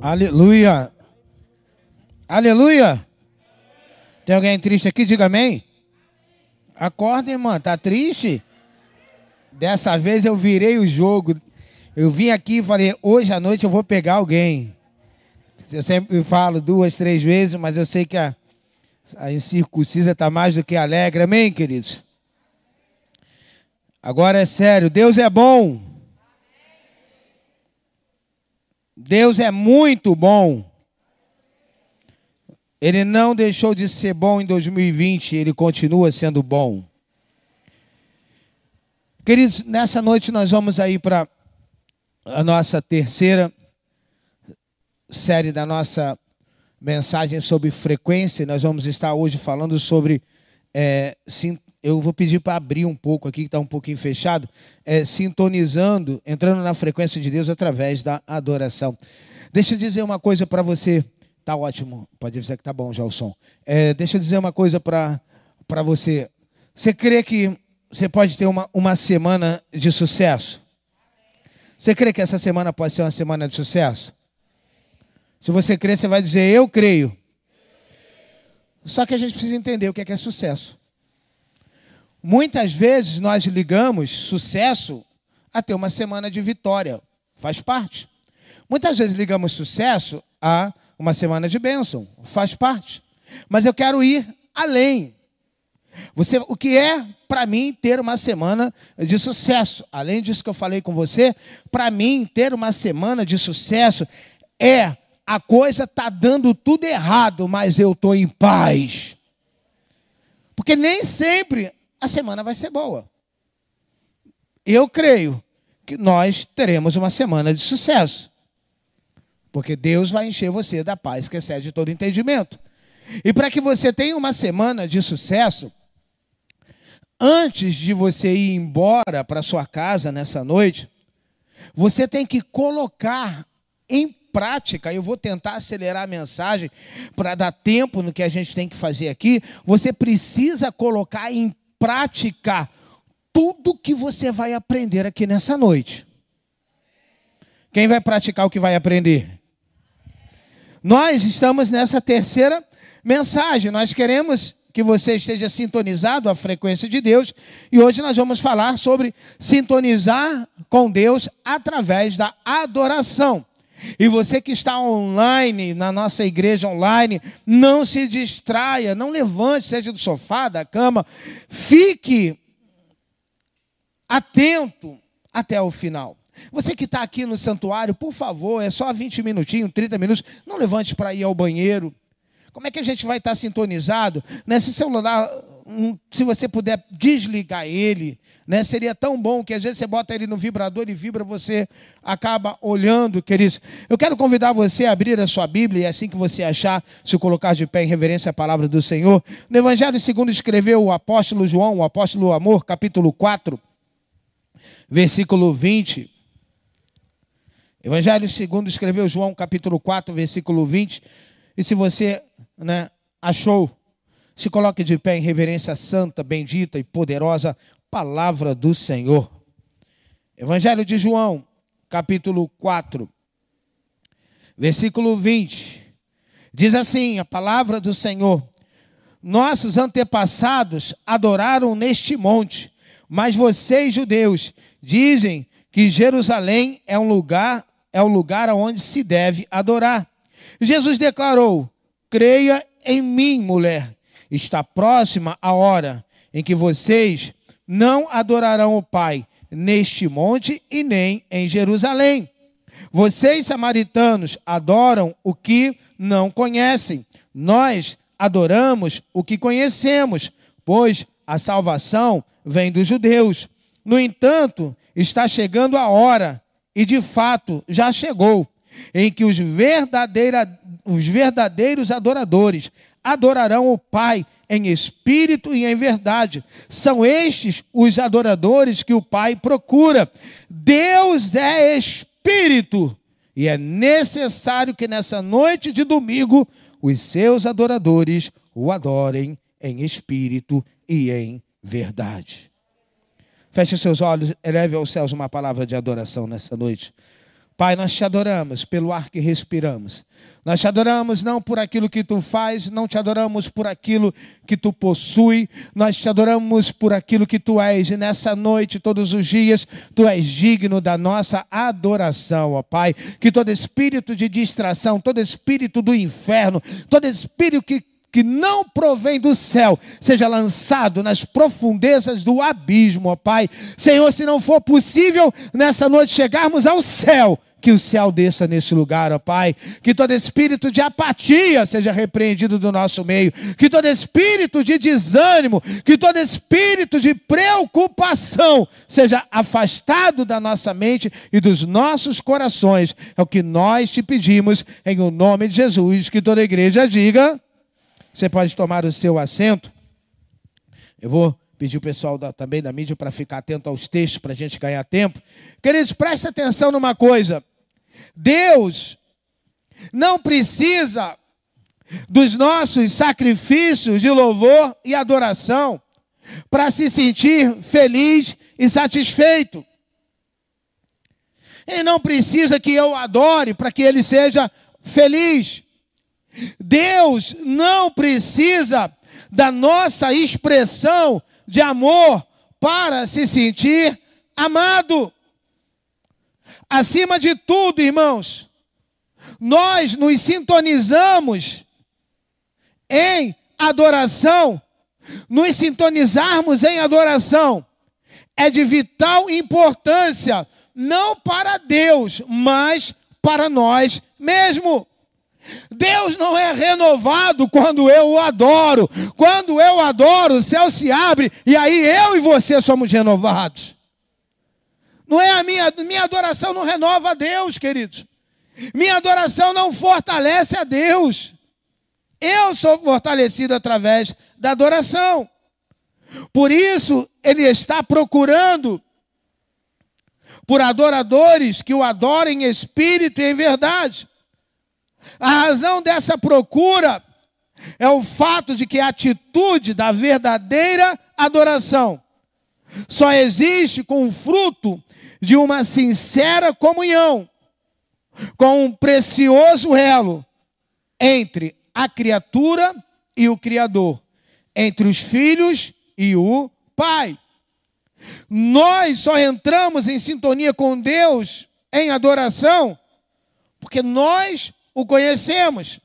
Aleluia. Aleluia. Tem alguém triste aqui? Diga amém. Acorda, irmã. Tá triste? Dessa vez eu virei o jogo. Eu vim aqui e falei, hoje à noite eu vou pegar alguém. Eu sempre falo duas, três vezes, mas eu sei que a, a incircuncisa está mais do que alegre. Amém, queridos? Agora é sério. Deus é bom. Deus é muito bom. Ele não deixou de ser bom em 2020, ele continua sendo bom. Queridos, nessa noite nós vamos aí para a nossa terceira série da nossa mensagem sobre frequência. Nós vamos estar hoje falando sobre. É, eu vou pedir para abrir um pouco aqui, que está um pouquinho fechado. É, sintonizando, entrando na frequência de Deus através da adoração. Deixa eu dizer uma coisa para você. Tá ótimo, pode dizer que tá bom já o som. É, deixa eu dizer uma coisa para você. Você crê que você pode ter uma, uma semana de sucesso? Você crê que essa semana pode ser uma semana de sucesso? Se você crê, você vai dizer, eu creio. Só que a gente precisa entender o que é, que é sucesso. Muitas vezes nós ligamos sucesso a ter uma semana de vitória. Faz parte. Muitas vezes ligamos sucesso a uma semana de bênção. Faz parte. Mas eu quero ir além. Você, o que é para mim ter uma semana de sucesso? Além disso que eu falei com você, para mim ter uma semana de sucesso é a coisa tá dando tudo errado, mas eu tô em paz. Porque nem sempre a semana vai ser boa. Eu creio que nós teremos uma semana de sucesso. Porque Deus vai encher você da paz que excede todo entendimento. E para que você tenha uma semana de sucesso, antes de você ir embora para sua casa nessa noite, você tem que colocar em prática, eu vou tentar acelerar a mensagem para dar tempo no que a gente tem que fazer aqui. Você precisa colocar em prática tudo que você vai aprender aqui nessa noite. Quem vai praticar o que vai aprender? Nós estamos nessa terceira mensagem. Nós queremos que você esteja sintonizado à frequência de Deus. E hoje nós vamos falar sobre sintonizar com Deus através da adoração. E você que está online, na nossa igreja online, não se distraia, não levante, seja do sofá, da cama, fique atento até o final. Você que está aqui no santuário, por favor, é só 20 minutinhos, 30 minutos, não levante para ir ao banheiro. Como é que a gente vai estar sintonizado? Nesse celular, se você puder desligar ele, né? Seria tão bom que às vezes você bota ele no vibrador e vibra, você acaba olhando, queridos. Eu quero convidar você a abrir a sua Bíblia e assim que você achar, se colocar de pé em reverência à palavra do Senhor. No Evangelho segundo escreveu o apóstolo João, o apóstolo Amor, capítulo 4, versículo 20. Evangelho segundo escreveu João, capítulo 4, versículo 20. E se você né, achou, se coloque de pé em reverência santa, bendita e poderosa palavra do Senhor. Evangelho de João, capítulo 4, versículo 20. Diz assim: a palavra do Senhor. Nossos antepassados adoraram neste monte, mas vocês, judeus, dizem que Jerusalém é um lugar, é o lugar onde se deve adorar. Jesus declarou: Creia em mim, mulher. Está próxima a hora em que vocês não adorarão o Pai neste monte e nem em Jerusalém. Vocês, samaritanos, adoram o que não conhecem. Nós adoramos o que conhecemos, pois a salvação vem dos judeus. No entanto, está chegando a hora, e de fato já chegou, em que os, os verdadeiros adoradores adorarão o Pai em espírito e em verdade. São estes os adoradores que o Pai procura. Deus é espírito e é necessário que nessa noite de domingo os seus adoradores o adorem em espírito e em verdade. Feche seus olhos, eleve aos céus uma palavra de adoração nessa noite. Pai, nós te adoramos pelo ar que respiramos. Nós te adoramos não por aquilo que tu faz, não te adoramos por aquilo que tu possui, nós te adoramos por aquilo que tu és. E nessa noite, todos os dias, tu és digno da nossa adoração, ó Pai. Que todo espírito de distração, todo espírito do inferno, todo espírito que que não provém do céu seja lançado nas profundezas do abismo, ó Pai. Senhor, se não for possível nessa noite chegarmos ao céu, que o céu desça nesse lugar, ó Pai. Que todo espírito de apatia seja repreendido do nosso meio. Que todo espírito de desânimo, que todo espírito de preocupação seja afastado da nossa mente e dos nossos corações. É o que nós te pedimos em o nome de Jesus. Que toda igreja diga. Você pode tomar o seu assento. Eu vou pedir o pessoal da, também da mídia para ficar atento aos textos para a gente ganhar tempo. Queridos, preste atenção numa coisa. Deus não precisa dos nossos sacrifícios de louvor e adoração para se sentir feliz e satisfeito. Ele não precisa que eu adore para que ele seja feliz. Deus não precisa da nossa expressão de amor para se sentir amado. Acima de tudo, irmãos, nós nos sintonizamos em adoração, nos sintonizarmos em adoração é de vital importância, não para Deus, mas para nós mesmos. Deus não é renovado quando eu o adoro. Quando eu adoro, o céu se abre e aí eu e você somos renovados. Não é a minha, minha adoração não renova a Deus, queridos. Minha adoração não fortalece a Deus. Eu sou fortalecido através da adoração. Por isso, ele está procurando por adoradores que o adorem em espírito e em verdade. A razão dessa procura é o fato de que a atitude da verdadeira adoração só existe com o fruto de uma sincera comunhão com um precioso elo entre a criatura e o Criador, entre os filhos e o Pai. Nós só entramos em sintonia com Deus em adoração porque nós o conhecemos.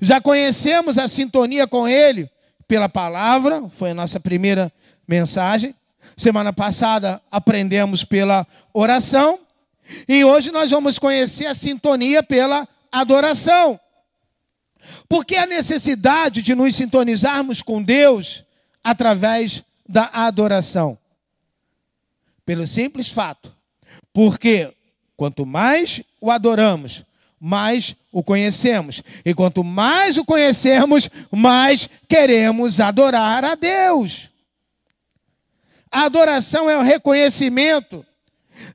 Já conhecemos a sintonia com Ele pela palavra, foi a nossa primeira mensagem. Semana passada aprendemos pela oração. E hoje nós vamos conhecer a sintonia pela adoração. Porque a necessidade de nos sintonizarmos com Deus através da adoração? Pelo simples fato. Porque quanto mais o adoramos, mais o conhecemos. E quanto mais o conhecemos, mais queremos adorar a Deus. A adoração é o reconhecimento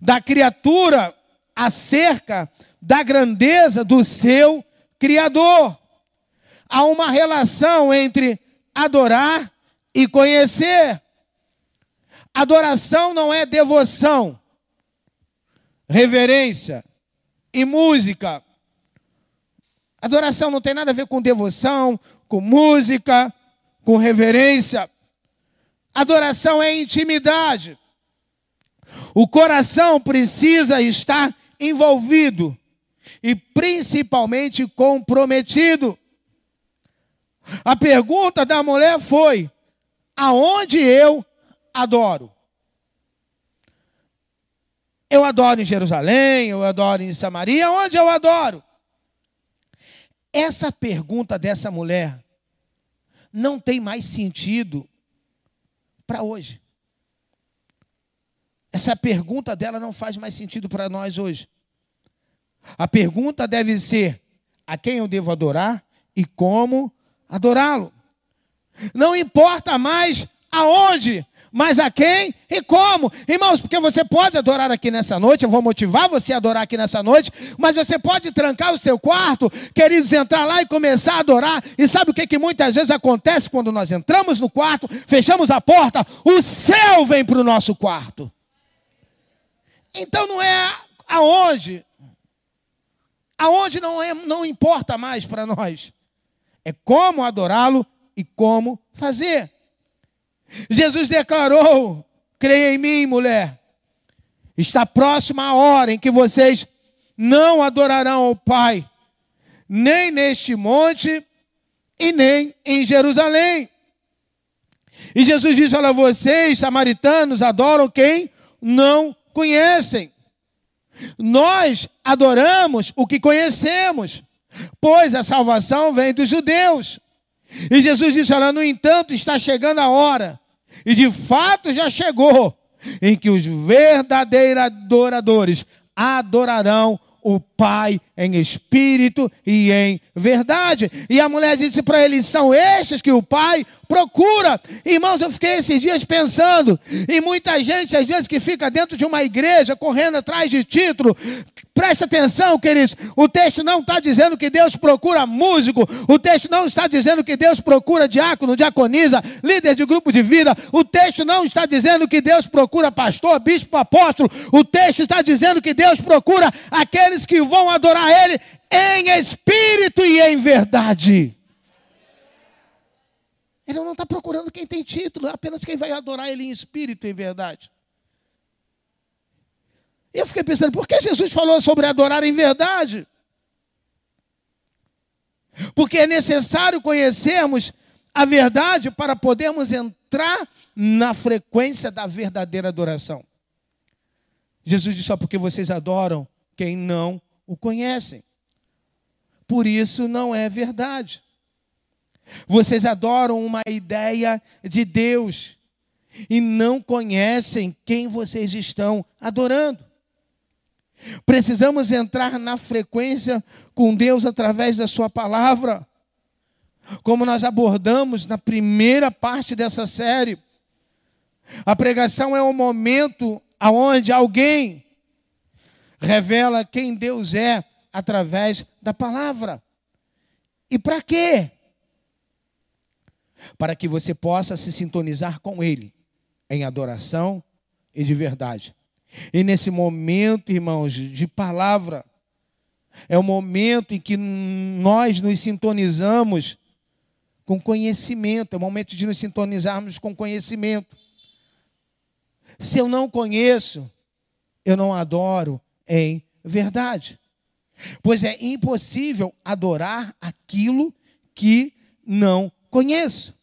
da criatura acerca da grandeza do seu Criador. Há uma relação entre adorar e conhecer. Adoração não é devoção, reverência e música. Adoração não tem nada a ver com devoção, com música, com reverência. Adoração é intimidade. O coração precisa estar envolvido e principalmente comprometido. A pergunta da mulher foi: aonde eu adoro? Eu adoro em Jerusalém, eu adoro em Samaria, onde eu adoro? Essa pergunta dessa mulher não tem mais sentido para hoje. Essa pergunta dela não faz mais sentido para nós hoje. A pergunta deve ser: a quem eu devo adorar e como adorá-lo? Não importa mais aonde mas a quem e como. Irmãos, porque você pode adorar aqui nessa noite, eu vou motivar você a adorar aqui nessa noite, mas você pode trancar o seu quarto, queridos, entrar lá e começar a adorar. E sabe o que, que muitas vezes acontece quando nós entramos no quarto, fechamos a porta, o céu vem para o nosso quarto. Então não é aonde, aonde não, é, não importa mais para nós. É como adorá-lo e como fazer. Jesus declarou: creia em mim, mulher. Está próxima a hora em que vocês não adorarão o Pai, nem neste monte e nem em Jerusalém. E Jesus disse: Olha, vocês, samaritanos, adoram quem não conhecem. Nós adoramos o que conhecemos, pois a salvação vem dos judeus. E Jesus disse: Olha, no entanto, está chegando a hora, e de fato já chegou, em que os verdadeiros adoradores adorarão o Pai em espírito e em verdade. E a mulher disse para ele: são estes que o Pai procura. Irmãos, eu fiquei esses dias pensando, e muita gente, às vezes, que fica dentro de uma igreja, correndo atrás de título. Presta atenção, queridos. O texto não está dizendo que Deus procura músico. O texto não está dizendo que Deus procura diácono, diaconisa, líder de grupo de vida. O texto não está dizendo que Deus procura pastor, bispo, apóstolo. O texto está dizendo que Deus procura aqueles que vão adorar Ele em espírito e em verdade. Ele não está procurando quem tem título, apenas quem vai adorar Ele em espírito e em verdade. Eu fiquei pensando, por que Jesus falou sobre adorar em verdade? Porque é necessário conhecermos a verdade para podermos entrar na frequência da verdadeira adoração. Jesus disse só porque vocês adoram quem não o conhecem. Por isso não é verdade. Vocês adoram uma ideia de Deus e não conhecem quem vocês estão adorando. Precisamos entrar na frequência com Deus através da Sua palavra, como nós abordamos na primeira parte dessa série. A pregação é o momento aonde alguém revela quem Deus é através da palavra. E para quê? Para que você possa se sintonizar com Ele em adoração e de verdade. E nesse momento, irmãos, de palavra, é o momento em que nós nos sintonizamos com conhecimento, é o momento de nos sintonizarmos com conhecimento. Se eu não conheço, eu não adoro em verdade. Pois é impossível adorar aquilo que não conheço.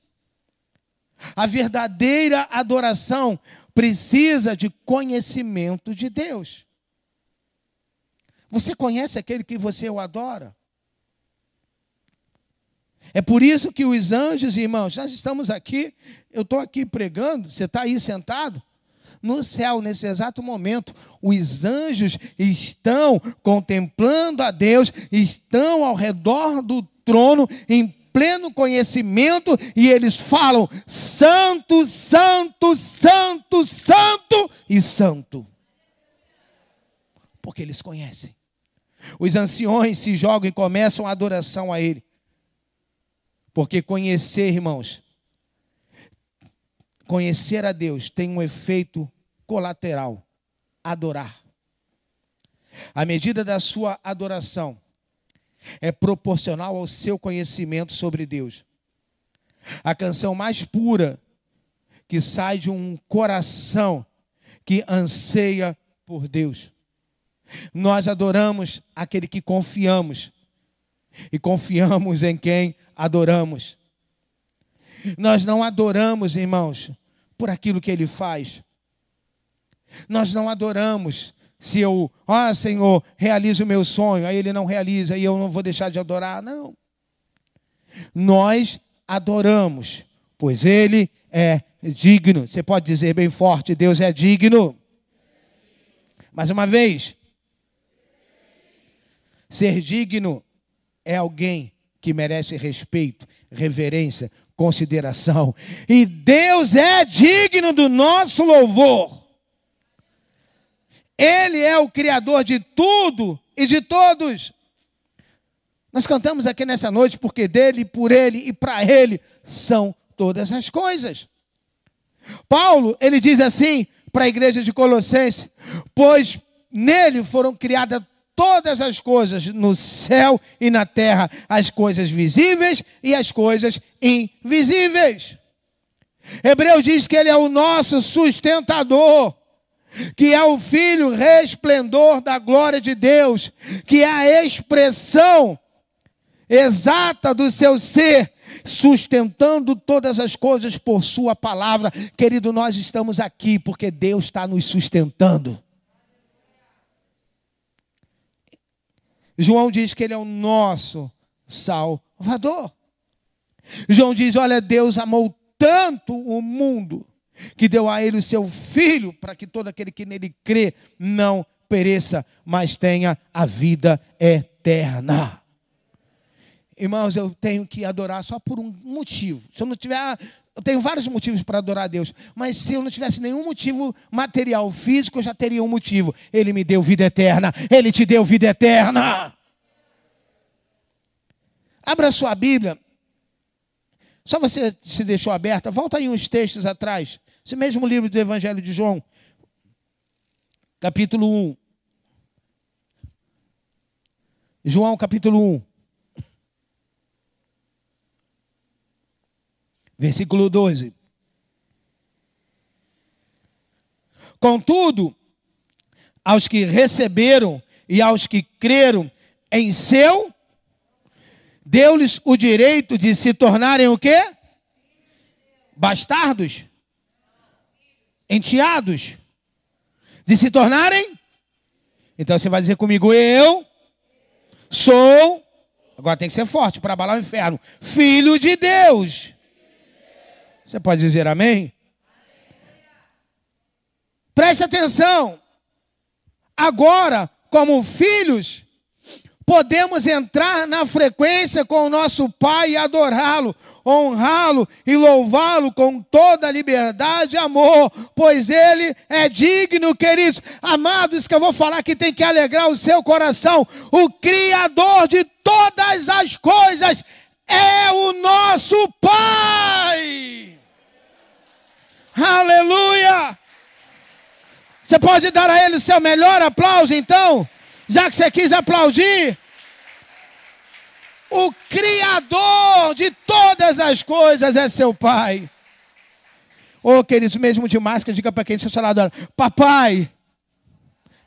A verdadeira adoração precisa de conhecimento de Deus. Você conhece aquele que você o adora? É por isso que os anjos, irmãos, nós estamos aqui, eu estou aqui pregando, você está aí sentado. No céu, nesse exato momento, os anjos estão contemplando a Deus, estão ao redor do trono, em pleno conhecimento e eles falam: Santo, Santo, Santo, Santo e Santo. Porque eles conhecem. Os anciões se jogam e começam a adoração a Ele. Porque conhecer, irmãos, conhecer a Deus tem um efeito colateral: adorar. À medida da sua adoração, é proporcional ao seu conhecimento sobre Deus. A canção mais pura que sai de um coração que anseia por Deus. Nós adoramos aquele que confiamos e confiamos em quem adoramos. Nós não adoramos, irmãos, por aquilo que ele faz. Nós não adoramos se eu, ah, Senhor, realizo o meu sonho, aí ele não realiza e eu não vou deixar de adorar. Não. Nós adoramos, pois ele é digno. Você pode dizer bem forte: Deus é digno. Mais uma vez, ser digno é alguém que merece respeito, reverência, consideração. E Deus é digno do nosso louvor. Ele é o Criador de tudo e de todos. Nós cantamos aqui nessa noite porque dele, por ele e para ele são todas as coisas. Paulo, ele diz assim para a igreja de Colossenses: Pois nele foram criadas todas as coisas no céu e na terra, as coisas visíveis e as coisas invisíveis. Hebreus diz que ele é o nosso sustentador, que é o Filho resplendor da glória de Deus, que é a expressão exata do seu ser, sustentando todas as coisas por Sua palavra. Querido, nós estamos aqui porque Deus está nos sustentando. João diz que Ele é o nosso Salvador. João diz: Olha, Deus amou tanto o mundo que deu a ele o seu filho para que todo aquele que nele crê não pereça, mas tenha a vida eterna. Irmãos, eu tenho que adorar só por um motivo. Se eu não tiver, eu tenho vários motivos para adorar a Deus, mas se eu não tivesse nenhum motivo material, físico, eu já teria um motivo. Ele me deu vida eterna, ele te deu vida eterna. Abra sua Bíblia só você se deixou aberta. Volta aí uns textos atrás. Esse mesmo livro do Evangelho de João, capítulo 1. João, capítulo 1. Versículo 12. Contudo, aos que receberam e aos que creram em seu deu-lhes o direito de se tornarem o quê? Bastardos? Enteados? De se tornarem? Então você vai dizer comigo, eu sou, agora tem que ser forte para abalar o inferno, filho de Deus. Você pode dizer amém? Preste atenção. Agora, como filhos, podemos entrar na frequência com o nosso Pai e adorá-lo, honrá-lo e louvá-lo com toda a liberdade e amor, pois Ele é digno, queridos. Amados, que eu vou falar que tem que alegrar o seu coração. O Criador de todas as coisas é o nosso Pai. Aleluia! Você pode dar a Ele o seu melhor aplauso, então? Já que você quis aplaudir, o Criador de todas as coisas é seu Pai. Ô oh, queridos, mesmo de máscara, diga para quem está ao lado, papai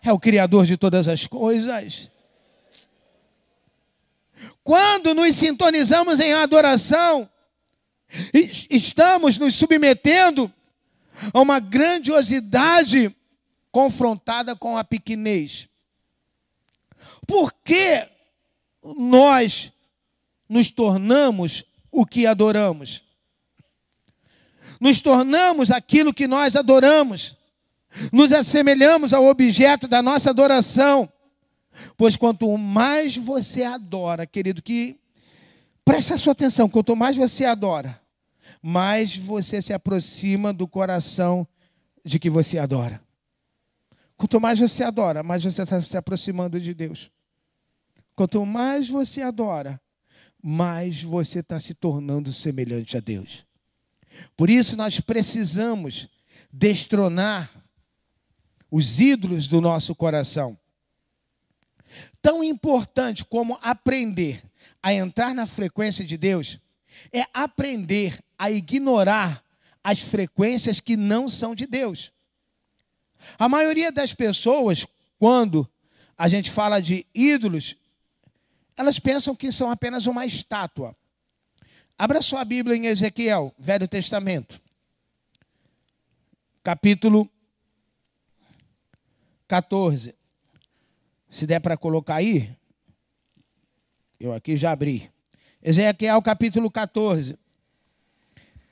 é o Criador de todas as coisas. Quando nos sintonizamos em adoração, estamos nos submetendo a uma grandiosidade confrontada com a pequenez. Por que nós nos tornamos o que adoramos? Nos tornamos aquilo que nós adoramos. Nos assemelhamos ao objeto da nossa adoração. Pois quanto mais você adora, querido, que preste a sua atenção, quanto mais você adora, mais você se aproxima do coração de que você adora. Quanto mais você adora, mais você está se aproximando de Deus. Quanto mais você adora, mais você está se tornando semelhante a Deus. Por isso nós precisamos destronar os ídolos do nosso coração. Tão importante como aprender a entrar na frequência de Deus é aprender a ignorar as frequências que não são de Deus. A maioria das pessoas, quando a gente fala de ídolos, elas pensam que são apenas uma estátua. Abra sua Bíblia em Ezequiel, Velho Testamento, capítulo 14. Se der para colocar aí, eu aqui já abri. Ezequiel, capítulo 14,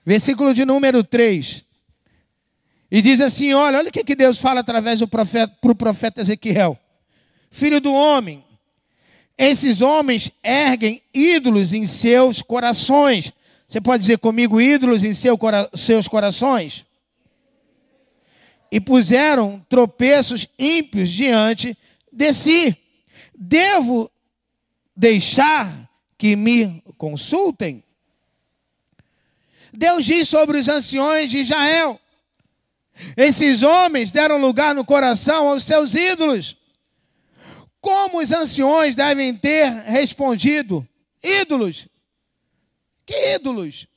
versículo de número 3. E diz assim: olha, olha o que, Deus fala através do profeta para o profeta Ezequiel. Filho do homem, esses homens erguem ídolos em seus corações. Você pode dizer comigo, ídolos em seu seus corações? E puseram tropeços ímpios diante de si. Devo deixar que me consultem? Deus diz sobre os anciões de Israel: esses homens deram lugar no coração aos seus ídolos Como os anciões devem ter respondido? Ídolos. Que ídolos?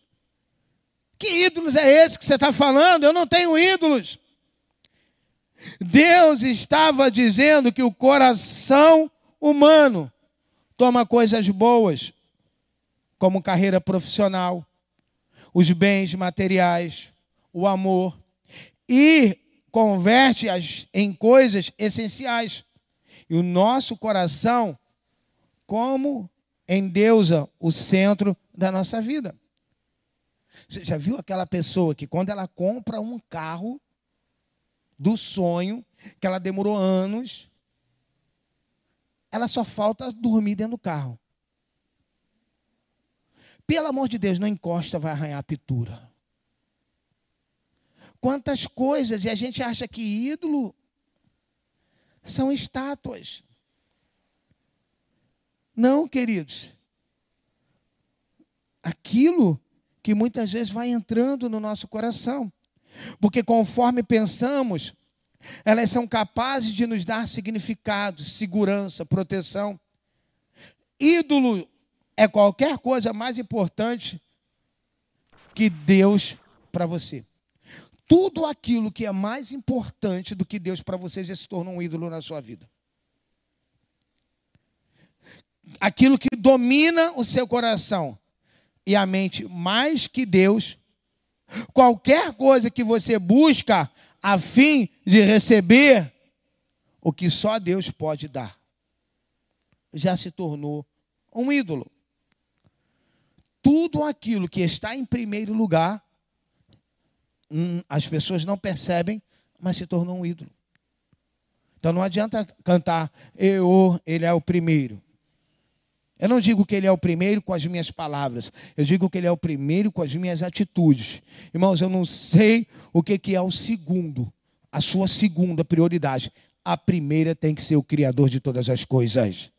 Que ídolos é esse que você está falando? Eu não tenho ídolos. Deus estava dizendo que o coração humano toma coisas boas, como carreira profissional, os bens materiais, o amor, e converte-as em coisas essenciais. E o nosso coração, como endeusa o centro da nossa vida. Você já viu aquela pessoa que, quando ela compra um carro do sonho, que ela demorou anos, ela só falta dormir dentro do carro. Pelo amor de Deus, não encosta, vai arranhar a pintura. Quantas coisas, e a gente acha que ídolo são estátuas. Não, queridos. Aquilo que muitas vezes vai entrando no nosso coração. Porque conforme pensamos, elas são capazes de nos dar significado, segurança, proteção. Ídolo é qualquer coisa mais importante que Deus para você. Tudo aquilo que é mais importante do que Deus para você já se tornou um ídolo na sua vida. Aquilo que domina o seu coração e a mente mais que Deus, qualquer coisa que você busca a fim de receber o que só Deus pode dar, já se tornou um ídolo. Tudo aquilo que está em primeiro lugar As pessoas não percebem, mas se tornou um ídolo. Então não adianta cantar, eu, ele é o primeiro. Eu não digo que ele é o primeiro com as minhas palavras, eu digo que ele é o primeiro com as minhas atitudes. Irmãos, eu não sei o que é o segundo, a sua segunda prioridade. A primeira tem que ser o Criador de todas as coisas.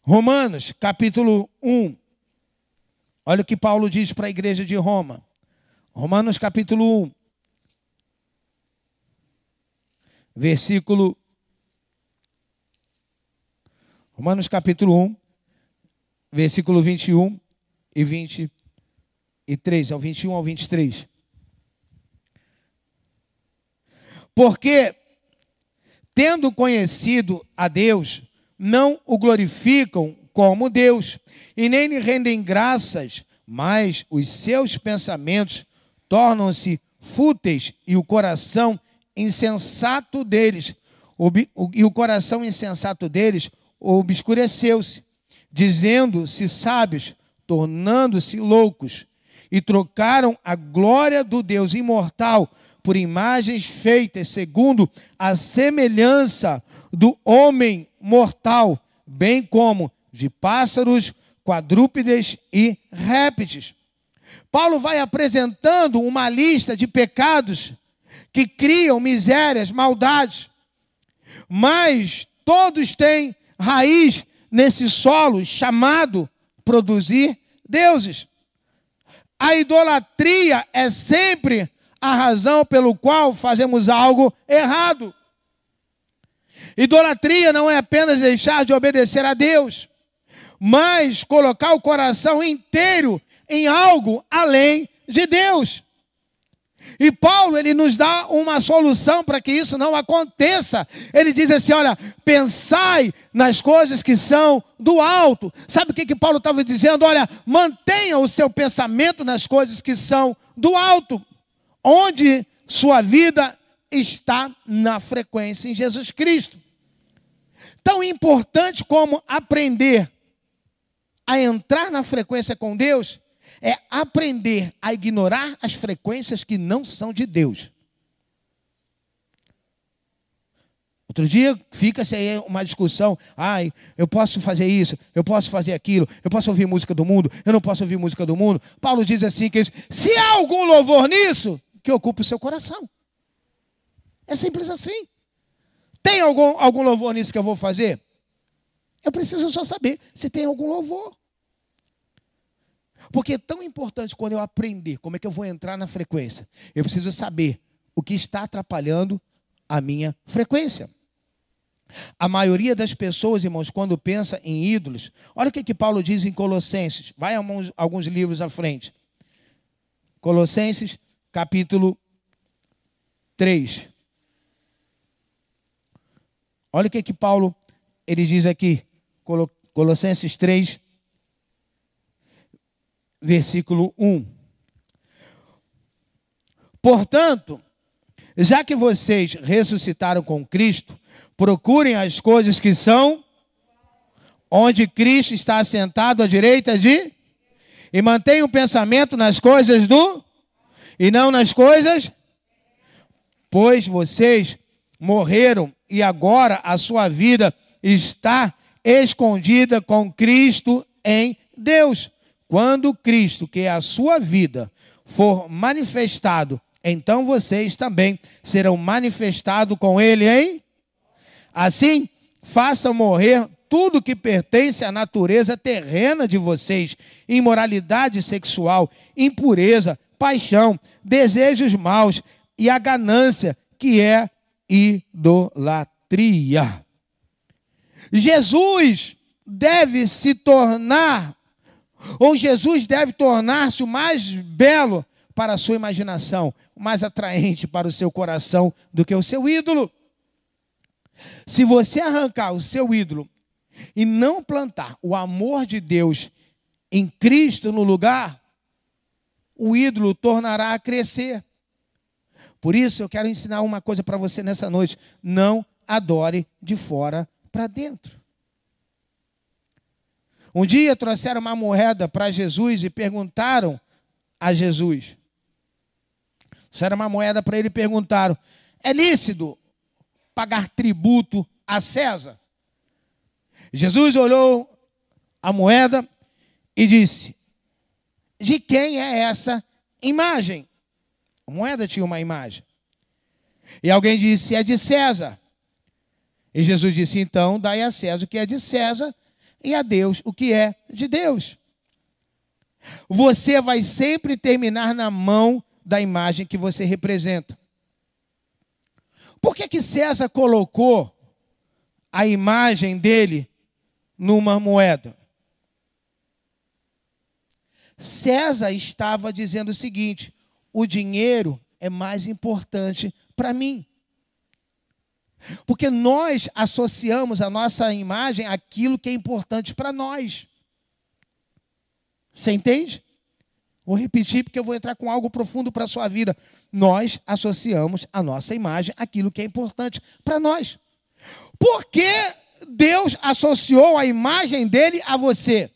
Romanos, capítulo 1. Olha o que Paulo diz para a igreja de Roma. Romanos capítulo 1, versículo. Romanos capítulo 1, versículo 21 e 23, ao 21 ao 23. Porque, tendo conhecido a Deus, não o glorificam como Deus, e nem lhe rendem graças, mas os seus pensamentos tornam-se fúteis e o coração insensato deles, e o coração insensato deles obscureceu-se, dizendo-se sábios, tornando-se loucos, e trocaram a glória do Deus imortal por imagens feitas segundo a semelhança do homem mortal, bem como de pássaros, quadrúpedes e répteis. Paulo vai apresentando uma lista de pecados que criam misérias, maldades, mas todos têm raiz nesse solo chamado produzir deuses. A idolatria é sempre a razão pelo qual fazemos algo errado. Idolatria não é apenas deixar de obedecer a Deus, mas colocar o coração inteiro em algo além de Deus. E Paulo, ele nos dá uma solução para que isso não aconteça. Ele diz assim: olha, pensai nas coisas que são do alto. Sabe o que, que Paulo estava dizendo? Olha, mantenha o seu pensamento nas coisas que são do alto, onde sua vida está na frequência em Jesus Cristo. Tão importante como aprender a entrar na frequência com Deus é aprender a ignorar as frequências que não são de Deus. Outro dia fica-se aí uma discussão, ai, eu posso fazer isso, eu posso fazer aquilo, eu posso ouvir música do mundo, eu não posso ouvir música do mundo. Paulo diz assim que se há algum louvor nisso, que ocupe o seu coração. É simples assim. Tem algum, algum louvor nisso que eu vou fazer? Eu preciso só saber se tem algum louvor. Porque é tão importante quando eu aprender como é que eu vou entrar na frequência. Eu preciso saber o que está atrapalhando a minha frequência. A maioria das pessoas, irmãos, quando pensa em ídolos, olha o que, que Paulo diz em Colossenses. Vai alguns, alguns livros à frente. Colossenses, capítulo 3. Olha o que, que Paulo ele diz aqui. Colossenses 3, versículo 1. Portanto, já que vocês ressuscitaram com Cristo, procurem as coisas que são onde Cristo está assentado à direita de e mantenham o pensamento nas coisas do e não nas coisas pois vocês morreram e agora a sua vida está escondida com Cristo em Deus. Quando Cristo, que é a sua vida, for manifestado, então vocês também serão manifestados com Ele em. Assim, façam morrer tudo que pertence à natureza terrena de vocês: imoralidade sexual, impureza, paixão, desejos maus e a ganância, que é idolatria. Jesus deve se tornar, ou Jesus deve tornar-se o mais belo para a sua imaginação, mais atraente para o seu coração do que o seu ídolo. Se você arrancar o seu ídolo e não plantar o amor de Deus em Cristo no lugar, o ídolo tornará a crescer. Por isso eu quero ensinar uma coisa para você nessa noite: não adore de fora para dentro. Um dia trouxeram uma moeda para Jesus e perguntaram a Jesus. Trouxeram uma moeda para ele e perguntaram: é lícito pagar tributo a César? Jesus olhou a moeda e disse: De quem é essa imagem? A moeda tinha uma imagem. E alguém disse: É de César. E Jesus disse: Então, dai a César o que é de César e a Deus o que é de Deus. Você vai sempre terminar na mão da imagem que você representa. Por que, que César colocou a imagem dele numa moeda? César estava dizendo o seguinte: o dinheiro é mais importante para mim. Porque nós associamos a nossa imagem àquilo que é importante para nós. Você entende? Vou repetir porque eu vou entrar com algo profundo para a sua vida. Nós associamos a nossa imagem àquilo que é importante para nós. Por que Deus associou a imagem dele a você?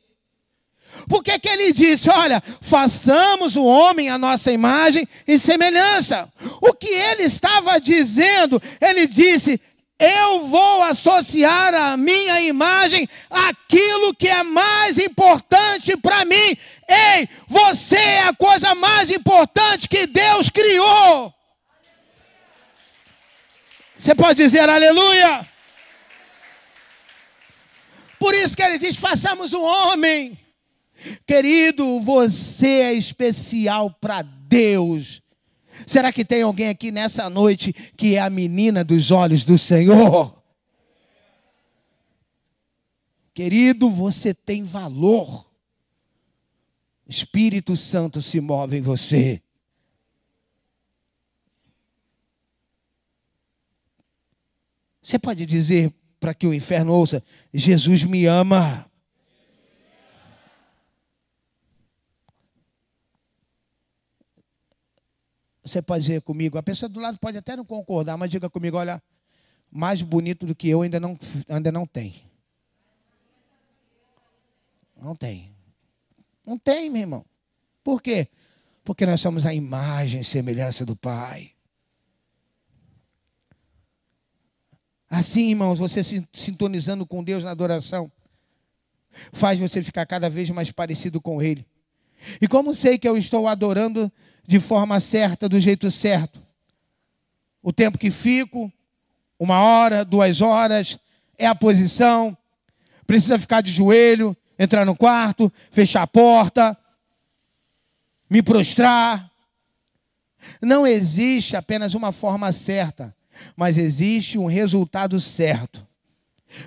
Por que, ele disse: olha, façamos o homem a nossa imagem e semelhança? O que ele estava dizendo? Ele disse: eu vou associar a minha imagem àquilo que é mais importante para mim. Ei, você é a coisa mais importante que Deus criou. Você pode dizer aleluia? Por isso que ele diz: façamos o homem Querido, você é especial para Deus. Será que tem alguém aqui nessa noite que é a menina dos olhos do Senhor? Querido, você tem valor. Espírito Santo se move em você. Você pode dizer para que o inferno ouça: Jesus me ama. Você pode dizer comigo, a pessoa do lado pode até não concordar, mas diga comigo, olha, mais bonito do que eu ainda não, ainda não tem. Não tem. Não tem, meu irmão. Por quê? Porque nós somos a imagem e semelhança do Pai. Assim, irmãos, você se sintonizando com Deus na adoração, faz você ficar cada vez mais parecido com Ele. E como sei que eu estou adorando de forma certa, do jeito certo. O tempo que fico, uma hora, duas horas, é a posição. Precisa ficar de joelho, entrar no quarto, fechar a porta, me prostrar. Não existe apenas uma forma certa, mas existe um resultado certo.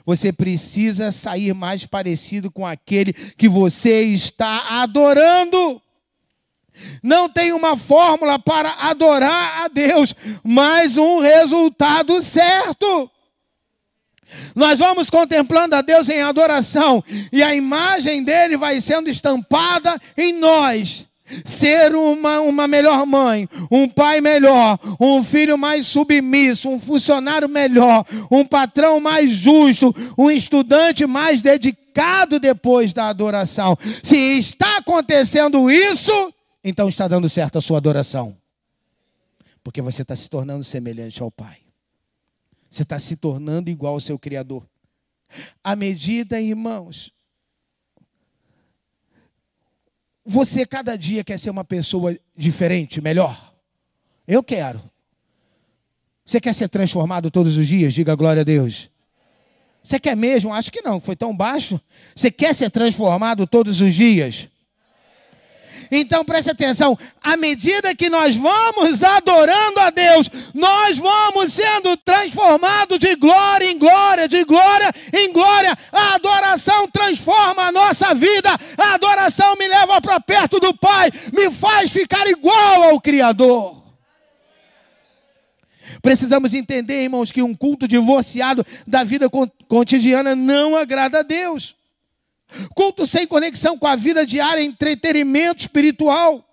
Você precisa sair mais parecido com aquele que você está adorando. Não tem uma fórmula para adorar a Deus, mas um resultado certo. Nós vamos contemplando a Deus em adoração e a imagem dele vai sendo estampada em nós. Ser uma, uma melhor mãe, um pai melhor, um filho mais submisso, um funcionário melhor, um patrão mais justo, um estudante mais dedicado depois da adoração. Se está acontecendo isso, então está dando certo a sua adoração. Porque você está se tornando semelhante ao Pai. Você está se tornando igual ao seu Criador. À medida, irmãos, você cada dia quer ser uma pessoa diferente, melhor. Eu quero. Você quer ser transformado todos os dias? Diga glória a Deus. Você quer mesmo? Acho que não, foi tão baixo. Você quer ser transformado todos os dias? Então preste atenção: à medida que nós vamos adorando a Deus, nós vamos sendo transformados de glória em glória, de glória em glória. A adoração transforma a nossa vida, a adoração me leva para perto do Pai, me faz ficar igual ao Criador. Precisamos entender, irmãos, que um culto divorciado da vida cotidiana não agrada a Deus. Culto sem conexão com a vida diária, entretenimento espiritual.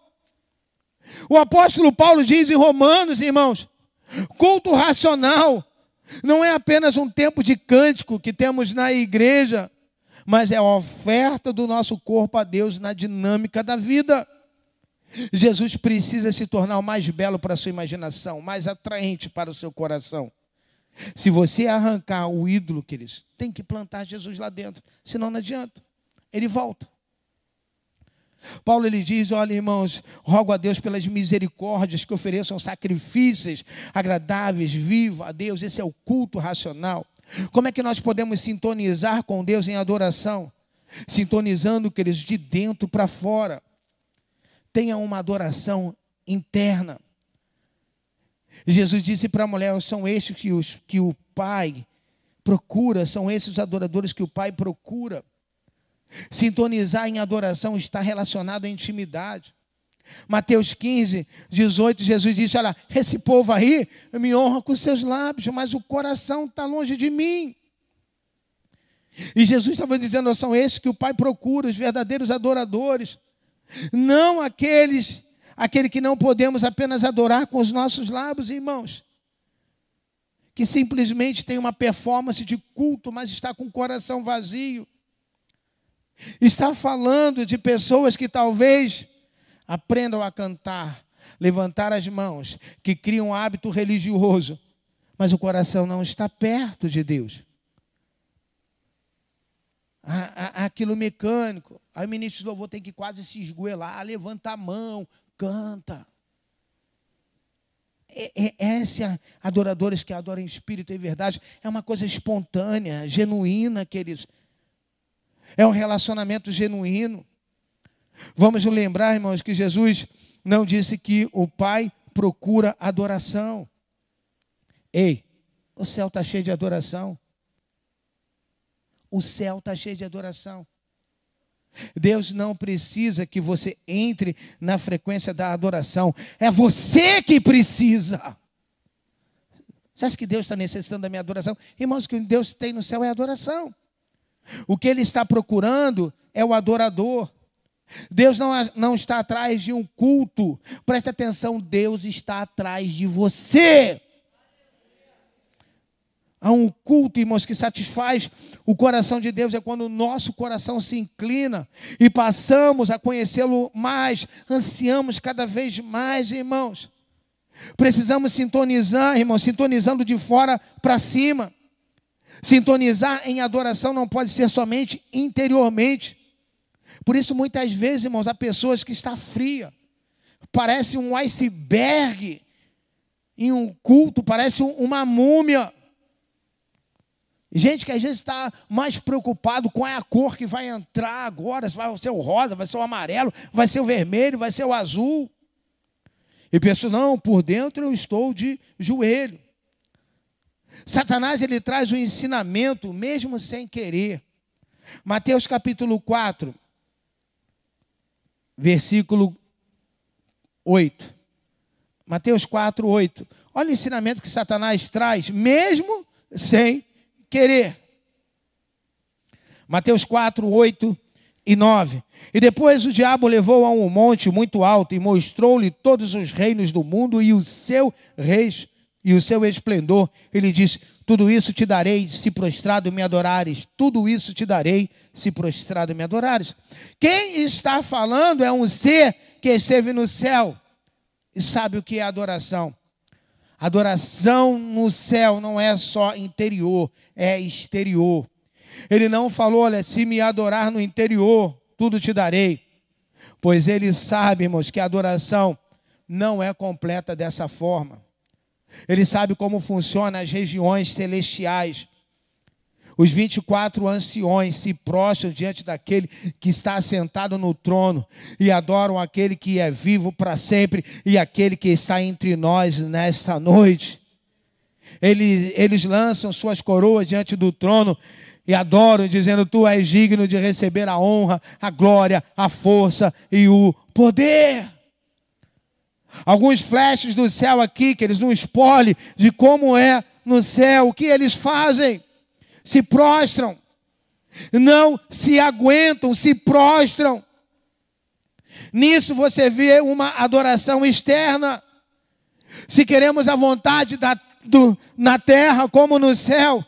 O apóstolo Paulo diz em Romanos, irmãos, culto racional não é apenas um tempo de cântico que temos na igreja, mas é a oferta do nosso corpo a Deus na dinâmica da vida. Jesus precisa se tornar mais belo para a sua imaginação, mais atraente para o seu coração. Se você arrancar o ídolo, queridos, tem que plantar Jesus lá dentro, senão não adianta. Ele volta. Paulo ele diz: Olha, irmãos, rogo a Deus pelas misericórdias que ofereçam sacrifícios agradáveis, vivos a Deus. Esse é o culto racional. Como é que nós podemos sintonizar com Deus em adoração? Sintonizando, queridos, de dentro para fora. Tenha uma adoração interna. Jesus disse para a mulher: são estes que, os, que o Pai procura, são esses os adoradores que o Pai procura. Sintonizar em adoração está relacionado à intimidade. Mateus 15, 18, Jesus disse: Olha, esse povo aí me honra com seus lábios, mas o coração está longe de mim. E Jesus estava dizendo: são esses que o Pai procura, os verdadeiros adoradores, não aqueles, aquele que não podemos apenas adorar com os nossos lábios, irmãos, que simplesmente tem uma performance de culto, mas está com o coração vazio. Está falando de pessoas que talvez aprendam a cantar, levantar as mãos, que criam um hábito religioso, mas o coração não está perto de Deus. Aquilo mecânico. Aí o ministro de louvor tem que quase se esgoelar, levanta a mão, canta. É, é, essa adoradores que adoram em espírito e verdade é uma coisa espontânea, genuína, queridos. É um relacionamento genuíno. Vamos lembrar, irmãos, que Jesus não disse que o Pai procura adoração. Ei, o céu está cheio de adoração. O céu está cheio de adoração. Deus não precisa que você entre na frequência da adoração. É você que precisa. Você acha que Deus está necessitando da minha adoração? Irmãos, o que Deus tem no céu é adoração. O que ele está procurando é o adorador. Deus não, não está atrás de um culto. Preste atenção, Deus está atrás de você. Há um culto, irmãos, que satisfaz o coração de Deus, é quando o nosso coração se inclina e passamos a conhecê-lo mais, ansiamos cada vez mais, irmãos. Precisamos sintonizar, irmãos, sintonizando de fora para cima. Sintonizar em adoração não pode ser somente interiormente. Por isso, muitas vezes, irmãos, há pessoas que estão fria. Parece um iceberg em um culto, parece uma múmia. Gente que às vezes está mais preocupado com a cor que vai entrar agora, se vai ser o rosa, vai ser o amarelo, vai ser o vermelho, vai ser o azul. E pensa, não, por dentro eu estou de joelho. Satanás ele traz o ensinamento mesmo sem querer. Mateus capítulo 4, versículo 8. Mateus 4, 8. Olha o ensinamento que Satanás traz, mesmo sem querer. Mateus 4, 8 e 9. E depois o diabo levou a um monte muito alto e mostrou-lhe todos os reinos do mundo e o seu reis e o seu esplendor. Ele disse: Tudo isso te darei se prostrado me adorares. Tudo isso te darei se prostrado me adorares. Quem está falando é um ser que esteve no céu e sabe o que é adoração. Adoração no céu não é só interior, é exterior. Ele não falou, olha, se me adorar no interior, tudo te darei. Pois ele sabe, irmãos, que a adoração não é completa dessa forma. Ele sabe como funciona as regiões celestiais. Os 24 anciões se prostram diante daquele que está sentado no trono e adoram aquele que é vivo para sempre e aquele que está entre nós nesta noite. Eles, eles lançam suas coroas diante do trono e adoram, dizendo: Tu és digno de receber a honra, a glória, a força e o poder. Alguns flashes do céu aqui, que eles não espolhem de como é no céu, o que eles fazem se prostram, não se aguentam, se prostram. Nisso você vê uma adoração externa. Se queremos a vontade da, do, na terra como no céu,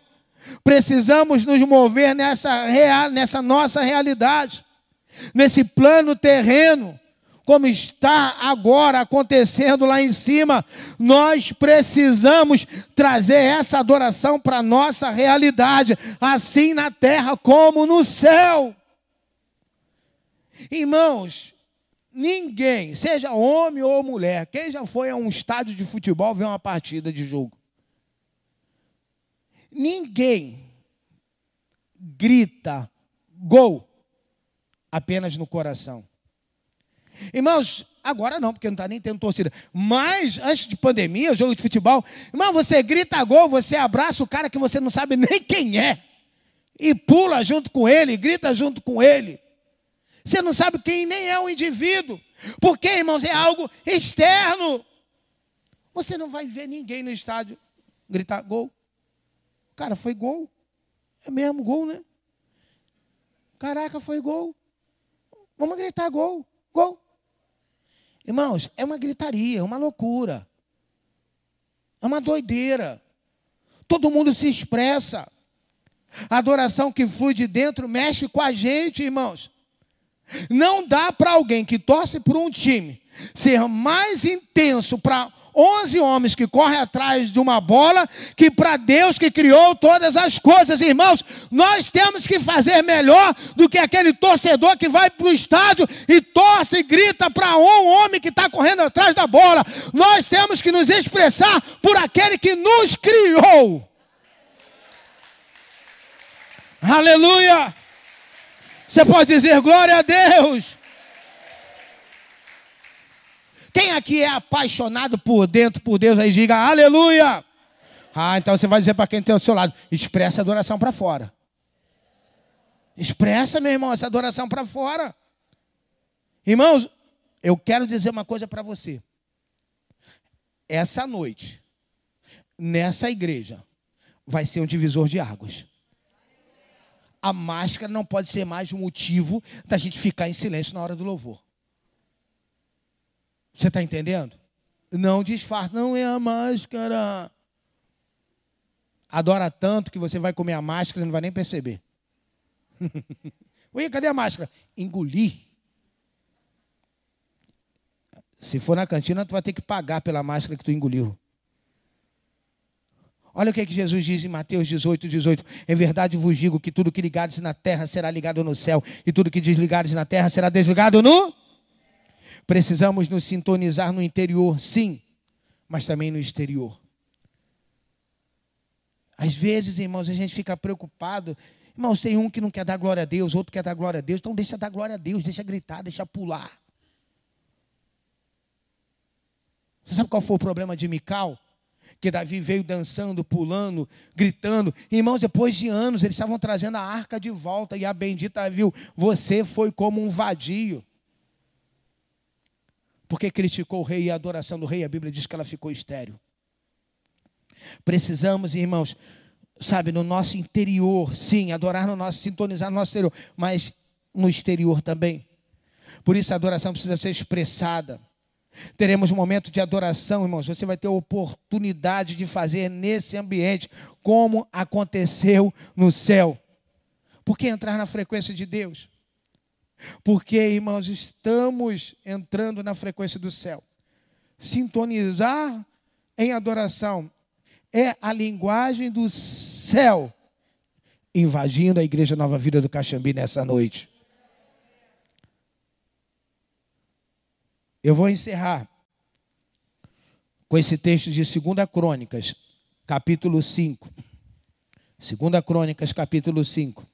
precisamos nos mover nessa, real, nessa nossa realidade, nesse plano terreno como está agora acontecendo lá em cima, nós precisamos trazer essa adoração para a nossa realidade, assim na terra como no céu. Irmãos, ninguém, seja homem ou mulher, quem já foi a um estádio de futebol ver uma partida de jogo? Ninguém grita gol apenas no coração. Irmãos, agora não, porque não está nem tendo torcida. Mas, antes de pandemia, jogo de futebol, irmão, você grita gol, você abraça o cara que você não sabe nem quem é. E pula junto com ele, grita junto com ele. Você não sabe quem nem é o indivíduo. Porque, irmãos, é algo externo. Você não vai ver ninguém no estádio gritar gol. Cara, foi gol. É mesmo gol, né? Caraca, foi gol. Vamos gritar gol. Gol. Irmãos, é uma gritaria, é uma loucura. É uma doideira. Todo mundo se expressa. A adoração que flui de dentro mexe com a gente, irmãos. Não dá para alguém que torce por um time ser mais intenso para 11 homens que correm atrás de uma bola, que para Deus que criou todas as coisas, irmãos, nós temos que fazer melhor do que aquele torcedor que vai para o estádio e torce e grita para um homem que está correndo atrás da bola. Nós temos que nos expressar por aquele que nos criou. Aleluia! Você pode dizer glória a Deus. Quem aqui é apaixonado por dentro, por Deus, aí diga aleluia. Ah, então você vai dizer para quem tem ao seu lado: expressa a adoração para fora. Expressa, meu irmão, essa adoração para fora. Irmãos, eu quero dizer uma coisa para você. Essa noite, nessa igreja, vai ser um divisor de águas. A máscara não pode ser mais um motivo da gente ficar em silêncio na hora do louvor. Você está entendendo? Não disfarça, não é a máscara. Adora tanto que você vai comer a máscara e não vai nem perceber. Ui, cadê a máscara? Engolir. Se for na cantina, tu vai ter que pagar pela máscara que tu engoliu. Olha o que, é que Jesus diz em Mateus 18, 18. Em verdade vos digo que tudo que ligares na terra será ligado no céu, e tudo que desligares na terra será desligado no Precisamos nos sintonizar no interior, sim, mas também no exterior. Às vezes, irmãos, a gente fica preocupado. Irmãos, tem um que não quer dar glória a Deus, outro quer dar glória a Deus. Então deixa dar glória a Deus, deixa gritar, deixa pular. Você sabe qual foi o problema de Mical? que Davi veio dançando, pulando, gritando. Irmãos, depois de anos, eles estavam trazendo a arca de volta e a bendita viu: você foi como um vadio. Porque criticou o rei e a adoração do rei, a Bíblia diz que ela ficou estéreo. Precisamos, irmãos, sabe, no nosso interior, sim, adorar no nosso, sintonizar no nosso exterior, mas no exterior também. Por isso a adoração precisa ser expressada. Teremos um momento de adoração, irmãos. Você vai ter oportunidade de fazer nesse ambiente, como aconteceu no céu. Por que entrar na frequência de Deus? Porque, irmãos, estamos entrando na frequência do céu. Sintonizar em adoração é a linguagem do céu invadindo a igreja Nova Vida do Caxambi nessa noite. Eu vou encerrar com esse texto de 2 Crônicas, capítulo 5. 2 Crônicas, capítulo 5.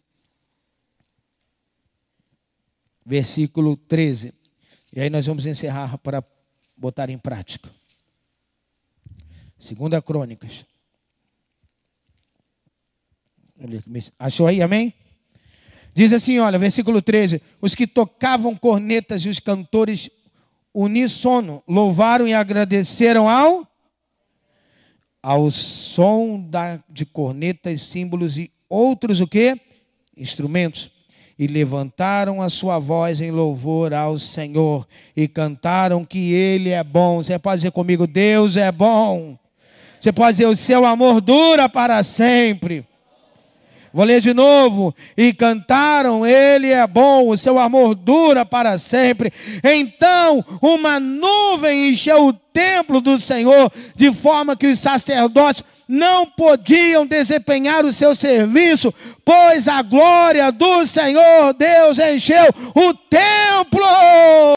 Versículo 13. E aí nós vamos encerrar para botar em prática. 2 Crônicas. Achou aí, amém? Diz assim, olha, versículo 13: Os que tocavam cornetas e os cantores uníssono, louvaram e agradeceram ao ao som da, de cornetas, símbolos e outros o que? Instrumentos. E levantaram a sua voz em louvor ao Senhor e cantaram que Ele é bom. Você pode dizer comigo, Deus é bom. Você pode dizer, o seu amor dura para sempre. Vou ler de novo. E cantaram: Ele é bom, o seu amor dura para sempre. Então uma nuvem encheu o templo do Senhor, de forma que os sacerdotes não podiam desempenhar o seu serviço, pois a glória do Senhor Deus encheu o templo.